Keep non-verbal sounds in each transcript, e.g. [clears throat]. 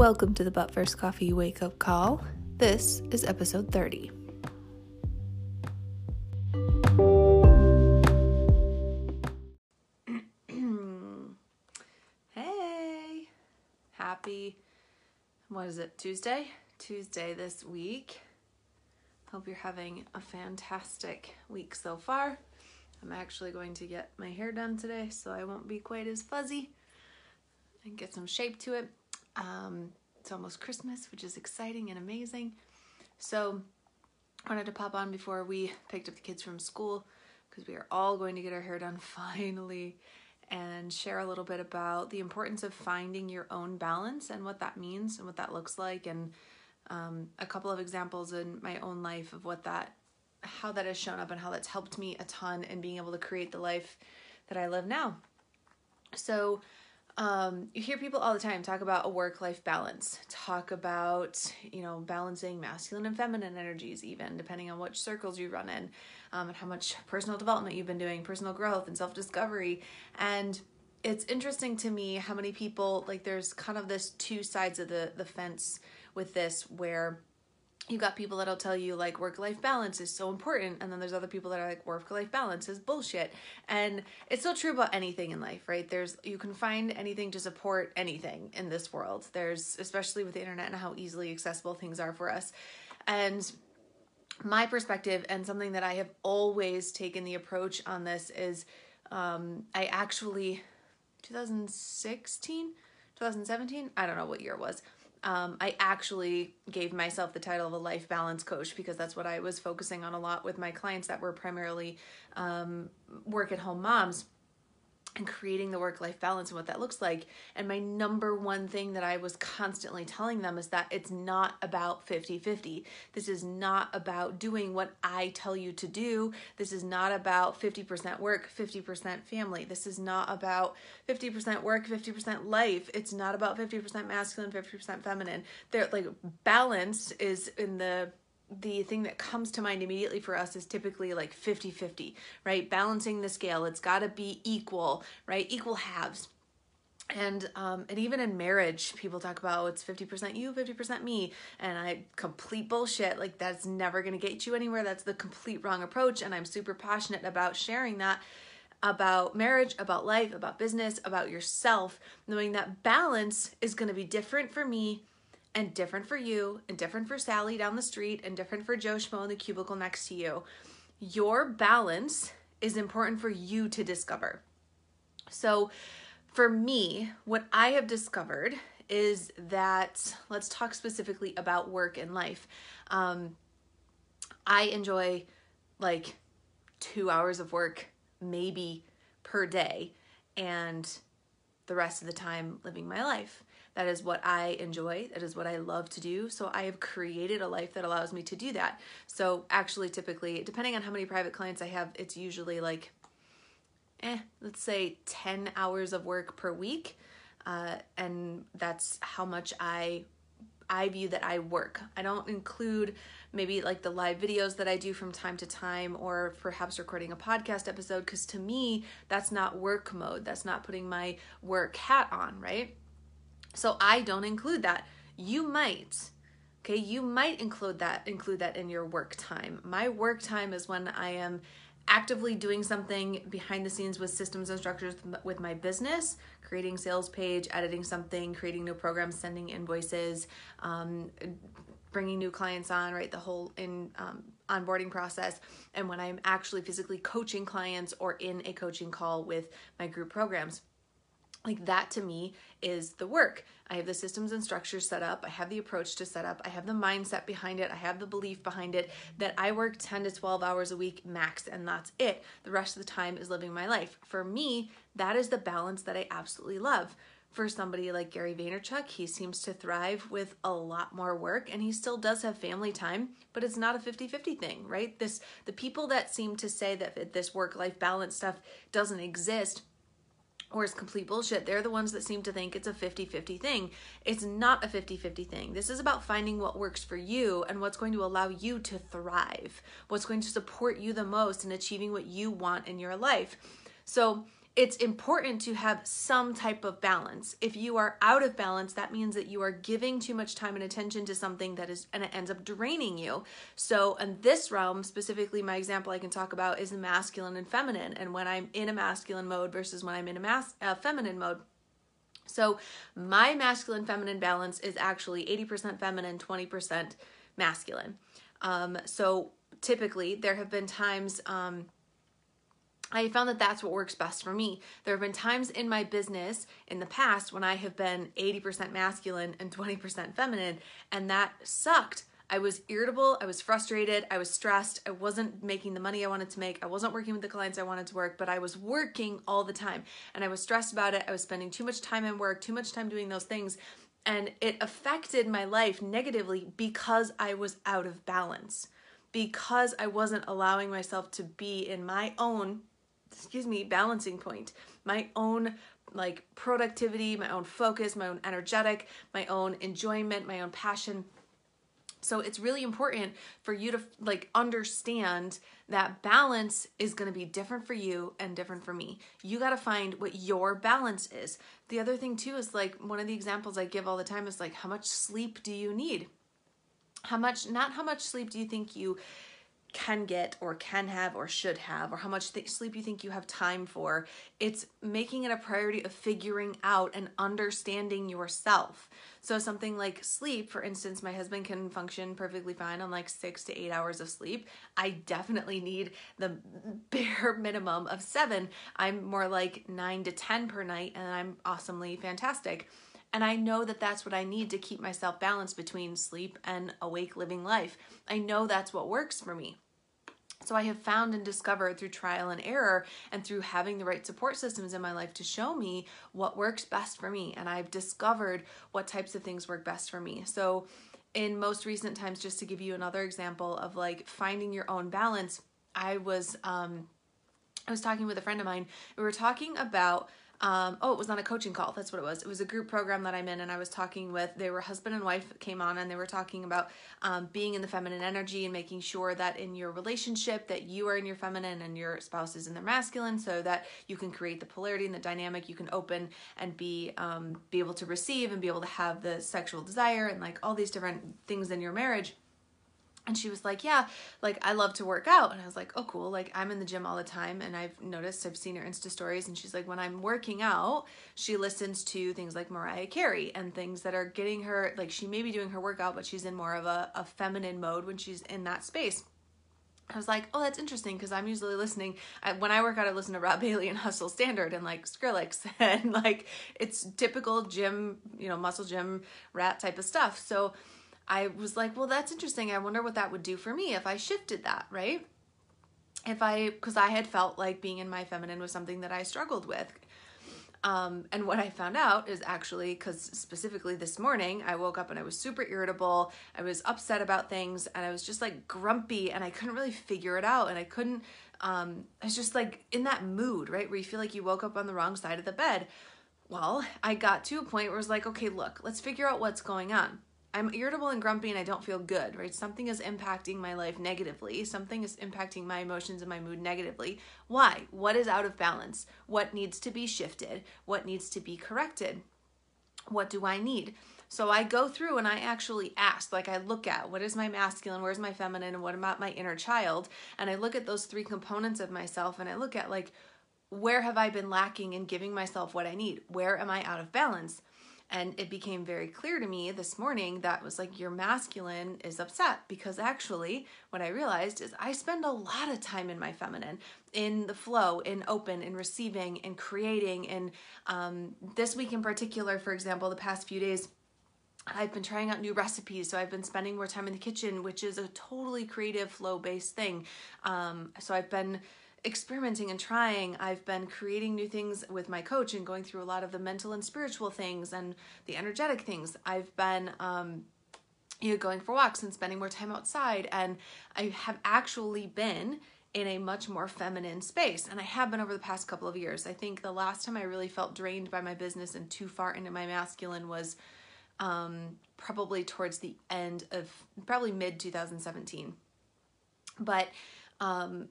Welcome to the But First Coffee Wake Up Call. This is episode 30. [clears throat] hey, happy, what is it, Tuesday? Tuesday this week. Hope you're having a fantastic week so far. I'm actually going to get my hair done today so I won't be quite as fuzzy and get some shape to it. Um, it's almost Christmas, which is exciting and amazing. So, I wanted to pop on before we picked up the kids from school because we are all going to get our hair done [laughs] finally and share a little bit about the importance of finding your own balance and what that means and what that looks like and um, a couple of examples in my own life of what that how that has shown up and how that's helped me a ton in being able to create the life that I live now. So, um, you hear people all the time talk about a work life balance, talk about, you know, balancing masculine and feminine energies, even depending on which circles you run in, um, and how much personal development you've been doing, personal growth and self discovery. And it's interesting to me how many people, like, there's kind of this two sides of the, the fence with this where you got people that'll tell you like work life balance is so important and then there's other people that are like work life balance is bullshit. And it's so true about anything in life right? There's you can find anything to support anything in this world. There's especially with the internet and how easily accessible things are for us. And my perspective and something that i have always taken the approach on this is um, i actually 2016 2017 i don't know what year it was um, I actually gave myself the title of a life balance coach because that's what I was focusing on a lot with my clients that were primarily um, work at home moms and creating the work life balance and what that looks like. And my number one thing that I was constantly telling them is that it's not about 50 50. This is not about doing what I tell you to do. This is not about 50% work, 50% family. This is not about 50% work, 50% life. It's not about 50% masculine, 50% feminine. There like balance is in the the thing that comes to mind immediately for us is typically like 50 50, right? Balancing the scale. It's got to be equal, right? Equal halves. And um, and even in marriage, people talk about oh, it's fifty percent you, fifty percent me, and I complete bullshit. Like that's never gonna get you anywhere. That's the complete wrong approach. And I'm super passionate about sharing that about marriage, about life, about business, about yourself, knowing that balance is gonna be different for me and different for you and different for Sally down the street and different for Joe Schmo in the cubicle next to you. Your balance is important for you to discover. So, for me, what I have discovered is that let's talk specifically about work and life. Um, I enjoy like two hours of work, maybe per day, and the rest of the time living my life. That is what I enjoy. That is what I love to do. So I have created a life that allows me to do that. So actually, typically, depending on how many private clients I have, it's usually like, eh, let's say 10 hours of work per week. Uh, and that's how much I I view that I work. I don't include maybe like the live videos that I do from time to time or perhaps recording a podcast episode because to me that's not work mode. That's not putting my work hat on, right? So I don't include that. You might. Okay, you might include that include that in your work time. My work time is when I am actively doing something behind the scenes with systems and structures with my business, creating sales page, editing something, creating new programs, sending invoices, um, bringing new clients on, right? The whole in um, onboarding process, and when I'm actually physically coaching clients or in a coaching call with my group programs like that to me is the work. I have the systems and structures set up. I have the approach to set up. I have the mindset behind it. I have the belief behind it that I work 10 to 12 hours a week max and that's it. The rest of the time is living my life. For me, that is the balance that I absolutely love. For somebody like Gary Vaynerchuk, he seems to thrive with a lot more work and he still does have family time, but it's not a 50-50 thing, right? This the people that seem to say that this work-life balance stuff doesn't exist or is complete bullshit. They're the ones that seem to think it's a 50 50 thing. It's not a 50 50 thing. This is about finding what works for you and what's going to allow you to thrive, what's going to support you the most in achieving what you want in your life. So, it's important to have some type of balance. If you are out of balance, that means that you are giving too much time and attention to something that is, and it ends up draining you. So, in this realm, specifically, my example I can talk about is masculine and feminine, and when I'm in a masculine mode versus when I'm in a mas- uh, feminine mode. So, my masculine feminine balance is actually 80% feminine, 20% masculine. Um, so, typically, there have been times. Um, I found that that's what works best for me. There have been times in my business in the past when I have been 80% masculine and 20% feminine, and that sucked. I was irritable, I was frustrated, I was stressed, I wasn't making the money I wanted to make, I wasn't working with the clients I wanted to work, but I was working all the time and I was stressed about it. I was spending too much time in work, too much time doing those things, and it affected my life negatively because I was out of balance. Because I wasn't allowing myself to be in my own excuse me, balancing point, my own like productivity, my own focus, my own energetic, my own enjoyment, my own passion. So it's really important for you to like understand that balance is going to be different for you and different for me. You got to find what your balance is. The other thing too is like one of the examples I give all the time is like how much sleep do you need? How much not how much sleep do you think you can get or can have or should have or how much th- sleep you think you have time for. It's making it a priority of figuring out and understanding yourself. So, something like sleep, for instance, my husband can function perfectly fine on like six to eight hours of sleep. I definitely need the [laughs] bare minimum of seven. I'm more like nine to 10 per night, and I'm awesomely fantastic. And I know that that's what I need to keep myself balanced between sleep and awake living life. I know that's what works for me. So I have found and discovered through trial and error and through having the right support systems in my life to show me what works best for me. And I've discovered what types of things work best for me. So in most recent times, just to give you another example of like finding your own balance, I was um I was talking with a friend of mine. We were talking about um, oh, it was not a coaching call. That's what it was. It was a group program that I'm in, and I was talking with. They were husband and wife came on, and they were talking about um, being in the feminine energy and making sure that in your relationship that you are in your feminine and your spouse is in their masculine, so that you can create the polarity and the dynamic. You can open and be um, be able to receive and be able to have the sexual desire and like all these different things in your marriage. And she was like, Yeah, like I love to work out. And I was like, Oh, cool. Like I'm in the gym all the time. And I've noticed, I've seen her Insta stories. And she's like, When I'm working out, she listens to things like Mariah Carey and things that are getting her, like she may be doing her workout, but she's in more of a, a feminine mode when she's in that space. I was like, oh, that's interesting because I'm usually listening. I, when I work out, I listen to Rob [laughs] Bailey and Hustle Standard and like Skrillex [laughs] and like it's typical gym, you know, muscle gym rat type of stuff. So I was like, well, that's interesting. I wonder what that would do for me if I shifted that, right? If I, because I had felt like being in my feminine was something that I struggled with. Um, and what I found out is actually because specifically this morning I woke up and I was super irritable. I was upset about things and I was just like grumpy and I couldn't really figure it out. And I couldn't, um, I was just like in that mood, right? Where you feel like you woke up on the wrong side of the bed. Well, I got to a point where it was like, okay, look, let's figure out what's going on. I'm irritable and grumpy and I don't feel good, right? Something is impacting my life negatively. Something is impacting my emotions and my mood negatively. Why? What is out of balance? What needs to be shifted? What needs to be corrected? What do I need? So I go through and I actually ask, like I look at what is my masculine, where's my feminine, and what about my inner child? And I look at those three components of myself and I look at like, where have I been lacking in giving myself what I need? Where am I out of balance? And it became very clear to me this morning that was like, your masculine is upset because actually, what I realized is I spend a lot of time in my feminine, in the flow, in open, in receiving, in creating. And um, this week in particular, for example, the past few days, I've been trying out new recipes, so I've been spending more time in the kitchen, which is a totally creative flow based thing. Um, so I've been experimenting and trying. I've been creating new things with my coach and going through a lot of the mental and spiritual things and the energetic things. I've been um, you know going for walks and spending more time outside and I have actually been in a much more feminine space and I have been over the past couple of years. I think the last time I really felt drained by my business and too far into my masculine was um, probably towards the end of probably mid 2017. But um,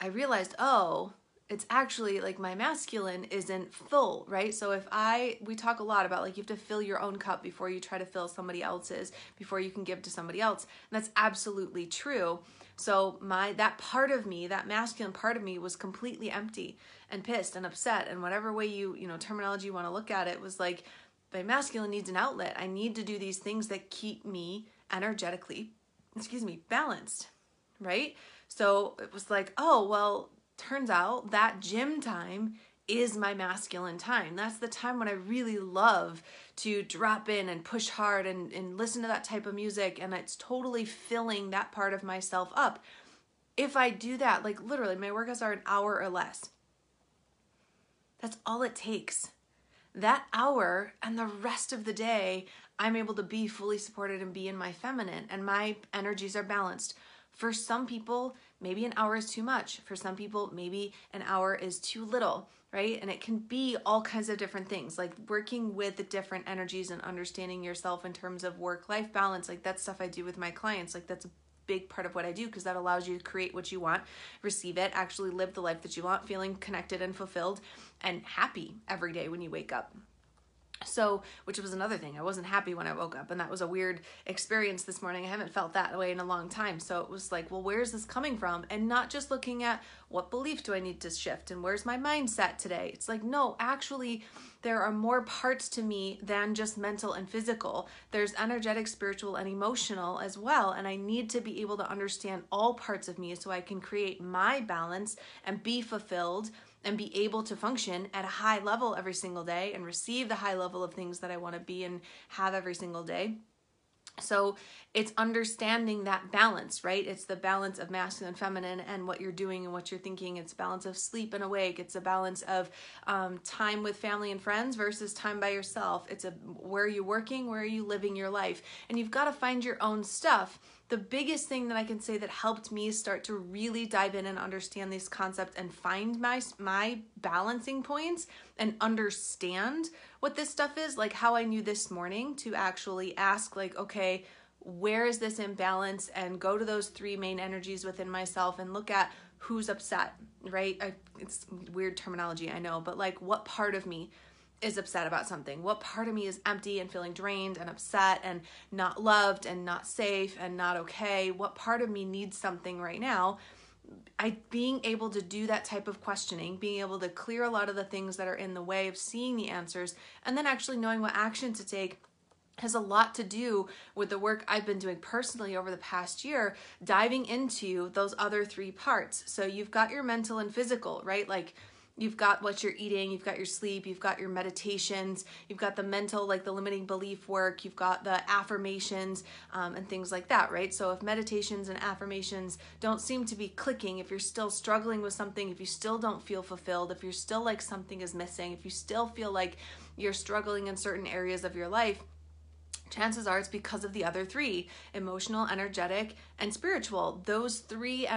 I realized, oh, it's actually like my masculine isn't full, right? So if I, we talk a lot about like you have to fill your own cup before you try to fill somebody else's, before you can give to somebody else. And that's absolutely true. So my, that part of me, that masculine part of me was completely empty and pissed and upset. And whatever way you, you know, terminology you want to look at it was like, my masculine needs an outlet. I need to do these things that keep me energetically, excuse me, balanced, right? So it was like, oh, well, turns out that gym time is my masculine time. That's the time when I really love to drop in and push hard and, and listen to that type of music. And it's totally filling that part of myself up. If I do that, like literally, my workouts are an hour or less. That's all it takes. That hour and the rest of the day, I'm able to be fully supported and be in my feminine, and my energies are balanced. For some people, maybe an hour is too much. For some people, maybe an hour is too little, right? And it can be all kinds of different things, like working with the different energies and understanding yourself in terms of work life balance. Like that's stuff I do with my clients. Like that's a big part of what I do because that allows you to create what you want, receive it, actually live the life that you want, feeling connected and fulfilled and happy every day when you wake up. So, which was another thing. I wasn't happy when I woke up, and that was a weird experience this morning. I haven't felt that way in a long time. So, it was like, well, where's this coming from? And not just looking at what belief do I need to shift and where's my mindset today. It's like, no, actually, there are more parts to me than just mental and physical. There's energetic, spiritual, and emotional as well. And I need to be able to understand all parts of me so I can create my balance and be fulfilled and be able to function at a high level every single day and receive the high level of things that I want to be and have every single day. So it's understanding that balance, right? It's the balance of masculine and feminine and what you're doing and what you're thinking. It's balance of sleep and awake. It's a balance of um, time with family and friends versus time by yourself. It's a where are you working, where are you living your life, and you've got to find your own stuff the biggest thing that I can say that helped me start to really dive in and understand these concepts and find my my balancing points and understand what this stuff is, like how I knew this morning to actually ask like okay, where is this imbalance and go to those three main energies within myself and look at who's upset, right? I, it's weird terminology, I know, but like what part of me is upset about something? What part of me is empty and feeling drained and upset and not loved and not safe and not okay? What part of me needs something right now? I being able to do that type of questioning, being able to clear a lot of the things that are in the way of seeing the answers and then actually knowing what action to take has a lot to do with the work I've been doing personally over the past year, diving into those other three parts. So you've got your mental and physical, right? Like you've got what you're eating, you've got your sleep, you've got your meditations, you've got the mental, like the limiting belief work, you've got the affirmations um, and things like that, right? So if meditations and affirmations don't seem to be clicking, if you're still struggling with something, if you still don't feel fulfilled, if you're still like something is missing, if you still feel like you're struggling in certain areas of your life, chances are it's because of the other three emotional energetic and spiritual. Those three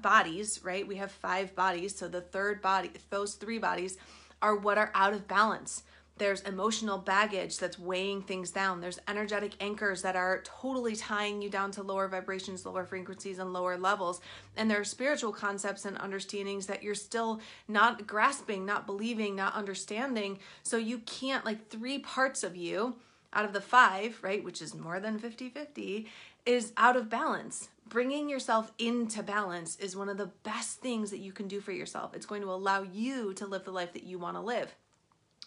bodies right? We have five bodies so the third body those three bodies are what are out of balance. There's emotional baggage that's weighing things down. There's energetic anchors that are totally tying you down to lower vibrations lower frequencies and lower levels. And there are spiritual concepts and understandings that you're still not grasping not believing not understanding. So you can't like three parts of you out of the five, right, which is more than 50 50, is out of balance. Bringing yourself into balance is one of the best things that you can do for yourself. It's going to allow you to live the life that you want to live.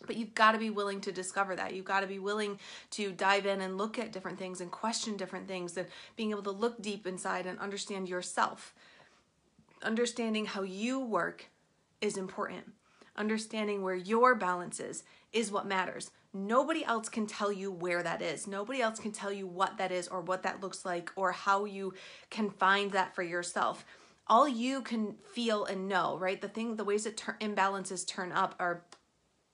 But you've got to be willing to discover that. You've got to be willing to dive in and look at different things and question different things and being able to look deep inside and understand yourself. Understanding how you work is important. Understanding where your balance is is what matters. Nobody else can tell you where that is. Nobody else can tell you what that is or what that looks like or how you can find that for yourself. All you can feel and know, right? The thing, the ways that ter- imbalances turn up are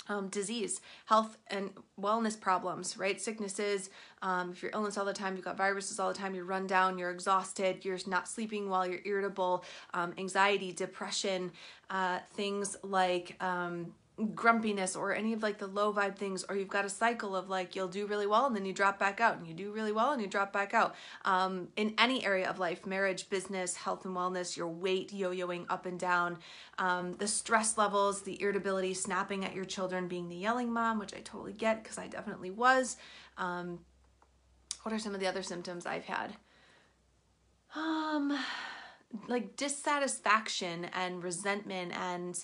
um, disease, health, and wellness problems, right? Sicknesses. Um, if you're illness all the time, you've got viruses all the time, you're run down, you're exhausted, you're not sleeping well, you're irritable, um, anxiety, depression, uh, things like um, grumpiness or any of like the low vibe things or you've got a cycle of like you'll do really well and then you drop back out and you do really well and you drop back out. Um, in any area of life marriage business health and wellness your weight yo-yoing up and down um, the stress levels the irritability snapping at your children being the yelling mom which i totally get because i definitely was um, what are some of the other symptoms i've had? Um like dissatisfaction and resentment and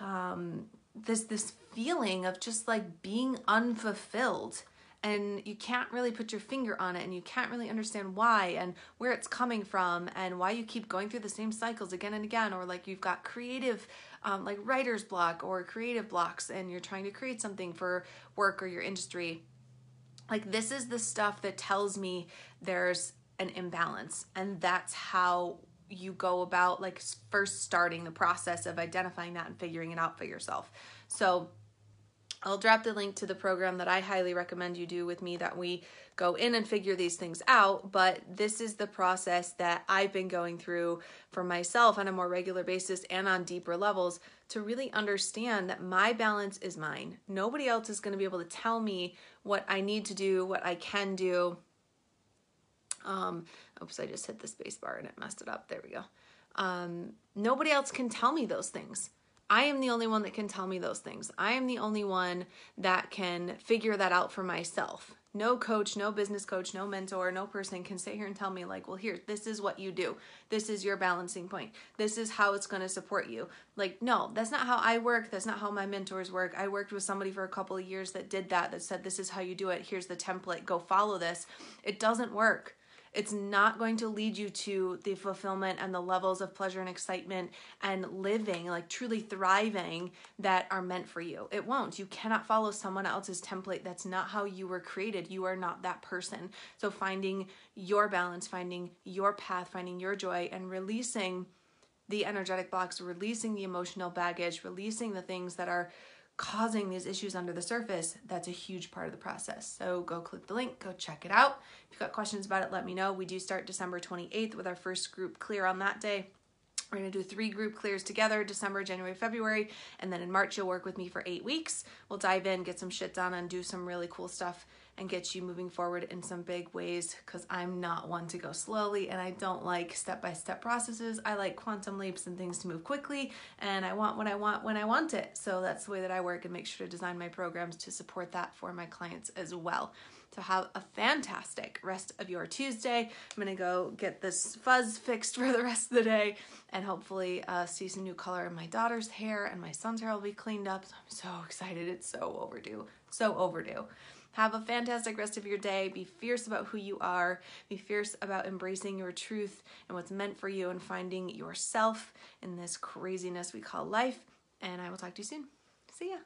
um this this feeling of just like being unfulfilled and you can't really put your finger on it and you can't really understand why and where it's coming from and why you keep going through the same cycles again and again or like you've got creative um, like writer's block or creative blocks and you're trying to create something for work or your industry. Like this is the stuff that tells me there's an imbalance and that's how you go about like first starting the process of identifying that and figuring it out for yourself. So I'll drop the link to the program that I highly recommend you do with me that we go in and figure these things out. But this is the process that I've been going through for myself on a more regular basis and on deeper levels to really understand that my balance is mine. Nobody else is going to be able to tell me what I need to do, what I can do, um, oops, I just hit the space bar and it messed it up. There we go. Um, nobody else can tell me those things. I am the only one that can tell me those things. I am the only one that can figure that out for myself. No coach, no business coach, no mentor, no person can sit here and tell me, like, well, here, this is what you do. This is your balancing point. This is how it's going to support you. Like, no, that's not how I work. That's not how my mentors work. I worked with somebody for a couple of years that did that, that said, this is how you do it. Here's the template. Go follow this. It doesn't work it's not going to lead you to the fulfillment and the levels of pleasure and excitement and living, like truly thriving, that are meant for you. It won't. You cannot follow someone else's template. That's not how you were created. You are not that person. So, finding your balance, finding your path, finding your joy, and releasing the energetic blocks, releasing the emotional baggage, releasing the things that are causing these issues under the surface, that's a huge part of the process. So go click the link, go check it out. If you've got questions about it, let me know. We do start December 28th with our first group clear on that day. We're going to do three group clears together December, January, February, and then in March, you'll work with me for eight weeks. We'll dive in, get some shit done, and do some really cool stuff and get you moving forward in some big ways because I'm not one to go slowly and I don't like step by step processes. I like quantum leaps and things to move quickly and I want what I want when I want it. So that's the way that I work and make sure to design my programs to support that for my clients as well. So have a fantastic rest of your Tuesday. I'm gonna go get this fuzz fixed [laughs] for the rest of the day and hopefully uh, see some new color in my daughter's hair and my son's hair will be cleaned up. So I'm so excited. It's so overdue. So overdue. Have a fantastic rest of your day. Be fierce about who you are. Be fierce about embracing your truth and what's meant for you and finding yourself in this craziness we call life. And I will talk to you soon. See ya.